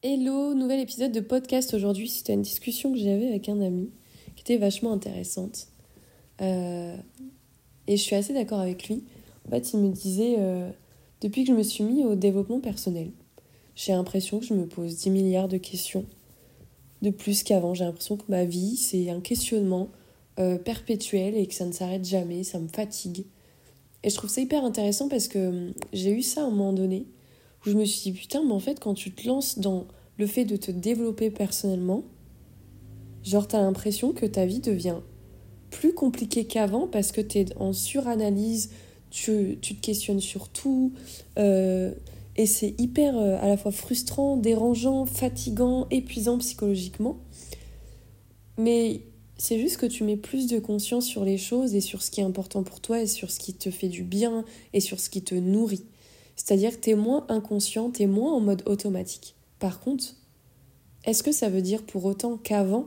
Hello, nouvel épisode de podcast aujourd'hui. C'était une discussion que j'avais avec un ami qui était vachement intéressante. Euh, et je suis assez d'accord avec lui. En fait, il me disait euh, depuis que je me suis mis au développement personnel, j'ai l'impression que je me pose 10 milliards de questions de plus qu'avant. J'ai l'impression que ma vie, c'est un questionnement euh, perpétuel et que ça ne s'arrête jamais. Ça me fatigue. Et je trouve ça hyper intéressant parce que hum, j'ai eu ça à un moment donné où je me suis dit putain, mais en fait, quand tu te lances dans le fait de te développer personnellement, genre t'as l'impression que ta vie devient plus compliquée qu'avant parce que t'es en suranalyse, tu, tu te questionnes sur tout, euh, et c'est hyper euh, à la fois frustrant, dérangeant, fatigant, épuisant psychologiquement. Mais c'est juste que tu mets plus de conscience sur les choses et sur ce qui est important pour toi et sur ce qui te fait du bien et sur ce qui te nourrit. C'est-à-dire que tu es moins inconscient, tu es moins en mode automatique. Par contre, est-ce que ça veut dire pour autant qu'avant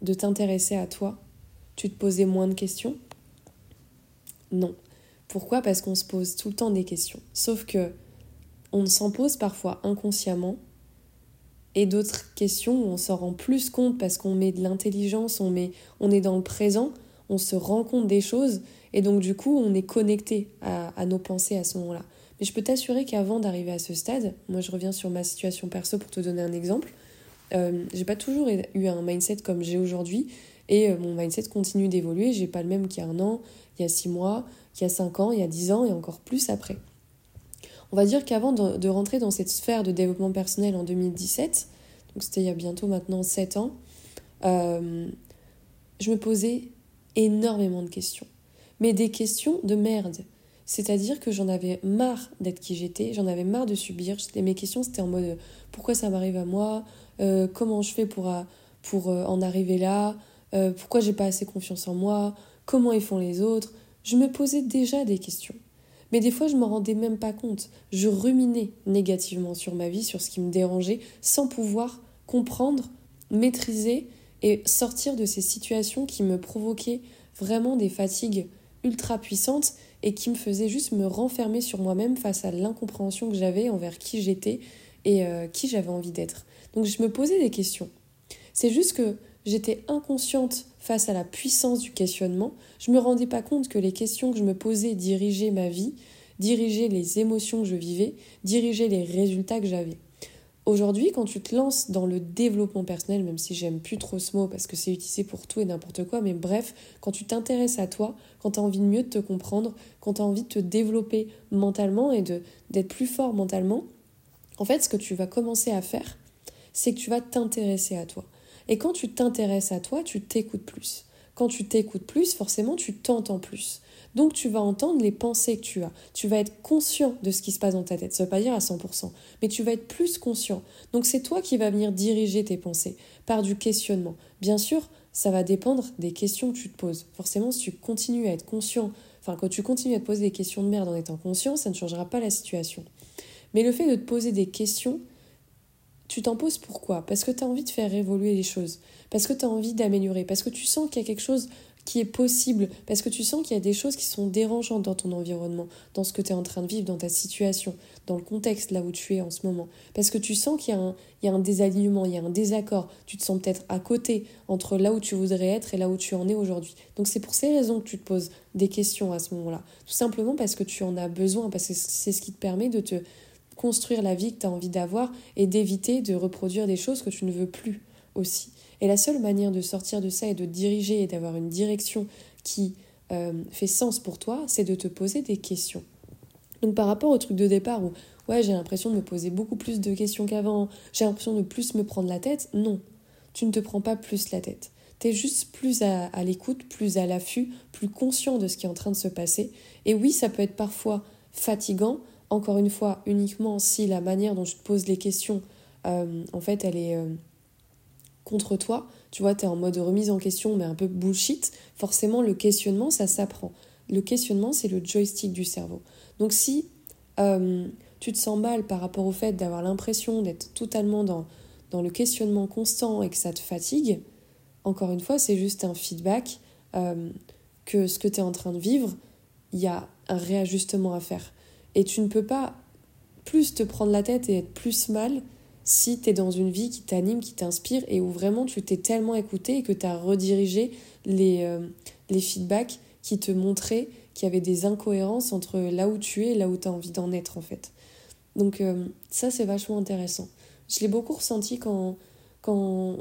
de t'intéresser à toi, tu te posais moins de questions? Non. Pourquoi? Parce qu'on se pose tout le temps des questions. Sauf que on s'en pose parfois inconsciemment et d'autres questions où on s'en rend plus compte parce qu'on met de l'intelligence, on, met, on est dans le présent, on se rend compte des choses et donc du coup on est connecté à nos pensées à ce moment-là. Mais je peux t'assurer qu'avant d'arriver à ce stade, moi je reviens sur ma situation perso pour te donner un exemple, euh, j'ai pas toujours eu un mindset comme j'ai aujourd'hui et euh, mon mindset continue d'évoluer. J'ai pas le même qu'il y a un an, il y a six mois, il y a cinq ans, il y a dix ans et encore plus après. On va dire qu'avant de, rentrer dans cette sphère de développement personnel en 2017, donc c'était il y a bientôt maintenant sept ans, euh, je me posais énormément de questions. Mais des questions de merde. C'est-à-dire que j'en avais marre d'être qui j'étais, j'en avais marre de subir. Mes questions, c'était en mode euh, pourquoi ça m'arrive à moi? Euh, Comment je fais pour, euh, pour en arriver là? Pourquoi j'ai pas assez confiance en moi? Comment ils font les autres? Je me posais déjà des questions. Mais des fois, je m'en rendais même pas compte. Je ruminais négativement sur ma vie, sur ce qui me dérangeait, sans pouvoir comprendre, maîtriser et sortir de ces situations qui me provoquaient vraiment des fatigues ultra puissante et qui me faisait juste me renfermer sur moi-même face à l'incompréhension que j'avais envers qui j'étais et euh, qui j'avais envie d'être. Donc je me posais des questions. C'est juste que j'étais inconsciente face à la puissance du questionnement. Je me rendais pas compte que les questions que je me posais dirigeaient ma vie, dirigeaient les émotions que je vivais, dirigeaient les résultats que j'avais. Aujourd'hui, quand tu te lances dans le développement personnel, même si j'aime plus trop ce mot parce que c'est utilisé pour tout et n'importe quoi, mais bref, quand tu t'intéresses à toi, quand tu as envie de mieux te comprendre, quand tu as envie de te développer mentalement et d'être plus fort mentalement, en fait, ce que tu vas commencer à faire, c'est que tu vas t'intéresser à toi. Et quand tu t'intéresses à toi, tu t'écoutes plus. Quand tu t'écoutes plus, forcément, tu t'entends plus. Donc tu vas entendre les pensées que tu as. Tu vas être conscient de ce qui se passe dans ta tête. Ça ne veut pas dire à 100%, mais tu vas être plus conscient. Donc c'est toi qui vas venir diriger tes pensées par du questionnement. Bien sûr, ça va dépendre des questions que tu te poses. Forcément, si tu continues à être conscient, enfin quand tu continues à te poser des questions de merde en étant conscient, ça ne changera pas la situation. Mais le fait de te poser des questions, tu t'en poses pourquoi? Parce que tu as envie de faire évoluer les choses, parce que tu as envie d'améliorer, parce que tu sens qu'il y a quelque chose qui est possible, parce que tu sens qu'il y a des choses qui sont dérangeantes dans ton environnement, dans ce que tu es en train de vivre, dans ta situation, dans le contexte là où tu es en ce moment, parce que tu sens qu'il y, y a un désalignement, il y a un désaccord, tu te sens peut-être à côté entre là où tu voudrais être et là où tu en es aujourd'hui. Donc c'est pour ces raisons que tu te poses des questions à ce moment-là, tout simplement parce que tu en as besoin, parce que c'est ce qui te permet de te construire la vie que tu as envie d'avoir et d'éviter de reproduire des choses que tu ne veux plus aussi. Et la seule manière de sortir de ça et de diriger et d'avoir une direction qui euh, fait sens pour toi, c'est de te poser des questions. Donc par rapport au truc de départ où ouais j'ai l'impression de me poser beaucoup plus de questions qu'avant, j'ai l'impression de plus me prendre la tête, non, tu ne te prends pas plus la tête. Tu es juste plus à, à l'écoute, plus à l'affût, plus conscient de ce qui est en train de se passer. Et oui, ça peut être parfois fatigant, encore une fois, uniquement si la manière dont tu te poses les questions, euh, en fait, elle est... Euh, contre toi, tu vois, tu es en mode remise en question, mais un peu bullshit, forcément, le questionnement, ça s'apprend. Le questionnement, c'est le joystick du cerveau. Donc si euh, tu te sens mal par rapport au fait d'avoir l'impression d'être totalement dans, le questionnement constant et que ça te fatigue, encore une fois, c'est juste un feedback que ce que tu es en train de vivre, il y a un réajustement à faire. Et tu ne peux pas plus te prendre la tête et être plus mal si tu es dans une vie qui t'anime, qui t'inspire et où vraiment tu t'es tellement écouté et que tu as redirigé les, euh, les feedbacks qui te montraient qu'il y avait des incohérences entre là où tu es et là où tu as envie d'en être en fait. Donc euh, ça c'est vachement intéressant. Je l'ai beaucoup ressenti quand, quand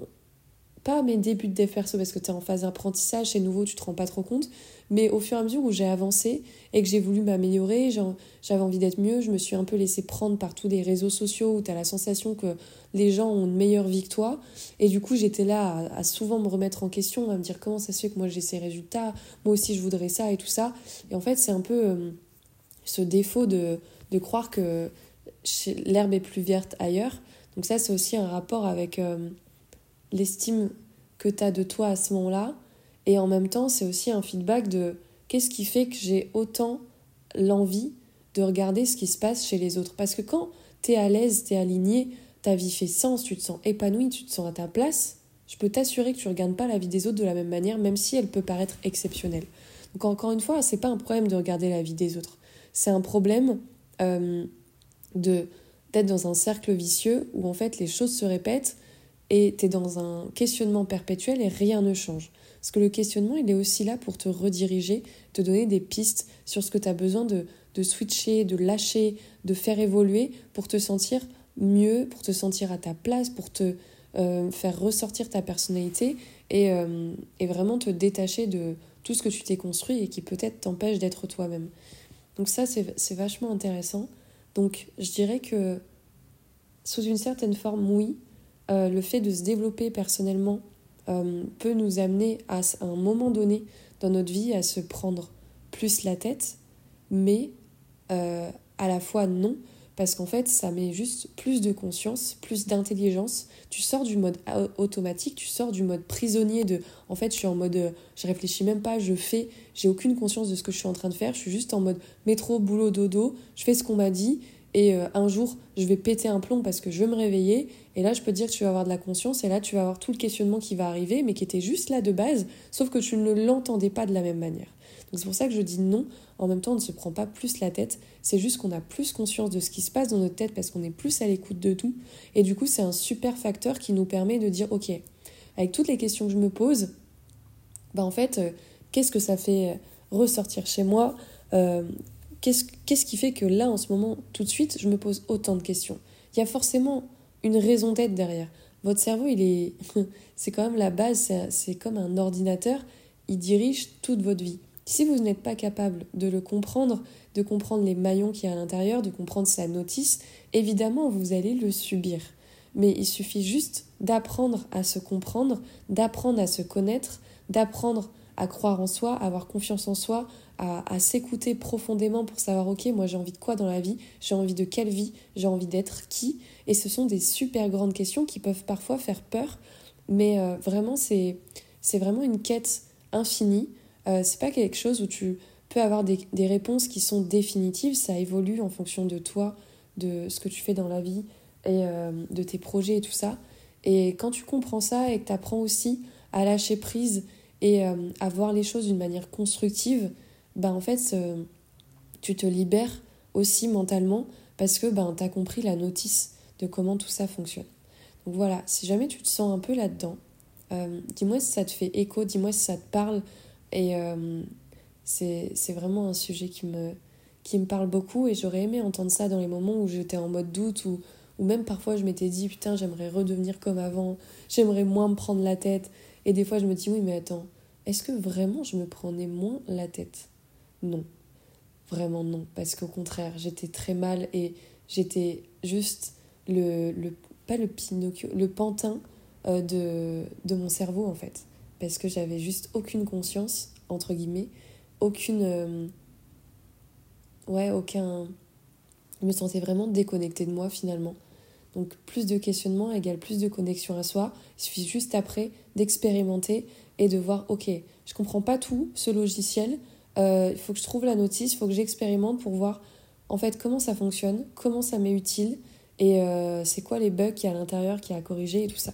pas mes débuts de dev perso parce que tu es en phase d'apprentissage, c'est nouveau, tu te rends pas trop compte, mais au fur et à mesure où j'ai avancé et que j'ai voulu m'améliorer, j'avais envie d'être mieux, je me suis un peu laissé prendre par tous les réseaux sociaux où tu as la sensation que les gens ont une meilleure vie que toi. Et du coup, j'étais là à, souvent me remettre en question, à me dire comment ça se fait que moi j'ai ces résultats, moi aussi je voudrais ça et tout ça. Et en fait, c'est un peu euh, ce défaut de, de croire que l'herbe est plus verte ailleurs. Donc ça, c'est aussi un rapport avec euh, l'estime que tu as de toi à ce moment-là et en même temps, c'est aussi un feedback de qu'est-ce qui fait que j'ai autant l'envie de regarder ce qui se passe chez les autres. Parce que quand tu es à l'aise, tu es aligné, ta vie fait sens, tu te sens épanoui, tu te sens à ta place, je peux t'assurer que tu ne regardes pas la vie des autres de la même manière, même si elle peut paraître exceptionnelle. Donc encore une fois, c'est pas un problème de regarder la vie des autres. C'est un problème euh, de d'être dans un cercle vicieux où en fait les choses se répètent et tu es dans un questionnement perpétuel et rien ne change. Parce que le questionnement, il est aussi là pour te rediriger, te donner des pistes sur ce que tu as besoin de, de switcher, de lâcher, de faire évoluer pour te sentir mieux, pour te sentir à ta place, pour te euh, faire ressortir ta personnalité et, euh, et, vraiment te détacher de tout ce que tu t'es construit et qui peut-être t'empêche d'être toi-même. Donc ça, c'est vachement intéressant. Donc je dirais que sous une certaine forme, oui, euh, le fait de se développer personnellement euh, peut nous amener à, un moment donné dans notre vie à se prendre plus la tête, mais euh, à la fois non, parce qu'en fait ça met juste plus de conscience, plus d'intelligence. Tu sors du mode automatique, tu sors du mode prisonnier de en fait je suis en mode je réfléchis même pas, je fais, j'ai aucune conscience de ce que je suis en train de faire, je suis juste en mode métro, boulot, dodo, je fais ce qu'on m'a dit et euh, un jour, je vais péter un plomb parce que je veux me réveiller. Et là, je peux dire que tu vas avoir de la conscience. Et là, tu vas avoir tout le questionnement qui va arriver, mais qui était juste là de base, sauf que tu ne l'entendais pas de la même manière. Donc c'est pour ça que je dis non. En même temps, on ne se prend pas plus la tête. C'est juste qu'on a plus conscience de ce qui se passe dans notre tête parce qu'on est plus à l'écoute de tout. Et du coup, c'est un super facteur qui nous permet de dire, OK, avec toutes les questions que je me pose, bah en fait, euh, qu'est-ce que ça fait euh, ressortir chez moi qu'est-ce qui fait que là, en ce moment, tout de suite, je me pose autant de questions? Il y a forcément une raison d'être derrière. Votre cerveau, il est, c'est quand même la base, c'est comme un ordinateur, il dirige toute votre vie. Si vous n'êtes pas capable de le comprendre, de comprendre les maillons qu'il y a à l'intérieur, de comprendre sa notice, évidemment, vous allez le subir. Mais il suffit juste d'apprendre à se comprendre, d'apprendre à se connaître, d'apprendre à croire en soi, à avoir confiance en soi, à, s'écouter profondément pour savoir, ok, moi j'ai envie de quoi dans la vie, j'ai envie de quelle vie, j'ai envie d'être qui? Et ce sont des super grandes questions qui peuvent parfois faire peur, mais euh, vraiment c'est, c'est vraiment une quête infinie. Euh, c'est pas quelque chose où tu peux avoir des, des, réponses qui sont définitives, ça évolue en fonction de toi, de ce que tu fais dans la vie et euh, de tes projets et tout ça. Et quand tu comprends ça et que tu apprends aussi à lâcher prise et à voir les choses d'une manière constructive, bah en fait, tu te libères aussi mentalement parce que ben, tu as compris la notice de comment tout ça fonctionne. Donc voilà, si jamais tu te sens un peu là-dedans, euh, dis-moi si ça te fait écho, dis-moi si ça te parle. Et euh, c'est vraiment un sujet qui me, qui me parle beaucoup et j'aurais aimé entendre ça dans les moments où j'étais en mode doute ou, ou même parfois je m'étais dit putain j'aimerais redevenir comme avant, j'aimerais moins me prendre la tête. Et des fois je me dis oui mais attends, est-ce que vraiment je me prenais moins la tête? Non. Vraiment non. Parce qu'au contraire, j'étais très mal et j'étais juste le, le, pas le Pinocchio, le pantin euh, de, de mon cerveau en fait. Parce que j'avais juste aucune conscience, entre guillemets, aucune. Euh, ouais, aucun. Je me sentais vraiment déconnectée de moi finalement. Donc plus de questionnement égale plus de connexion à soi. Il suffit juste après d'expérimenter et de voir, ok, je comprends pas tout ce logiciel, il faut que je trouve la notice, il faut que j'expérimente pour voir en fait comment ça fonctionne, comment ça m'est utile et euh, c'est quoi les bugs qu'il y a à l'intérieur qui a à corriger et tout ça.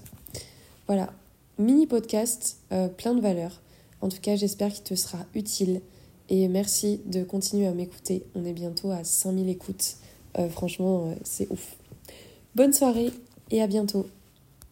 Voilà, mini podcast, euh, plein de valeurs. En tout cas, j'espère qu'il te sera utile et merci de continuer à m'écouter. On est bientôt à 5000 écoutes. franchement, c'est ouf. Bonne soirée et à bientôt.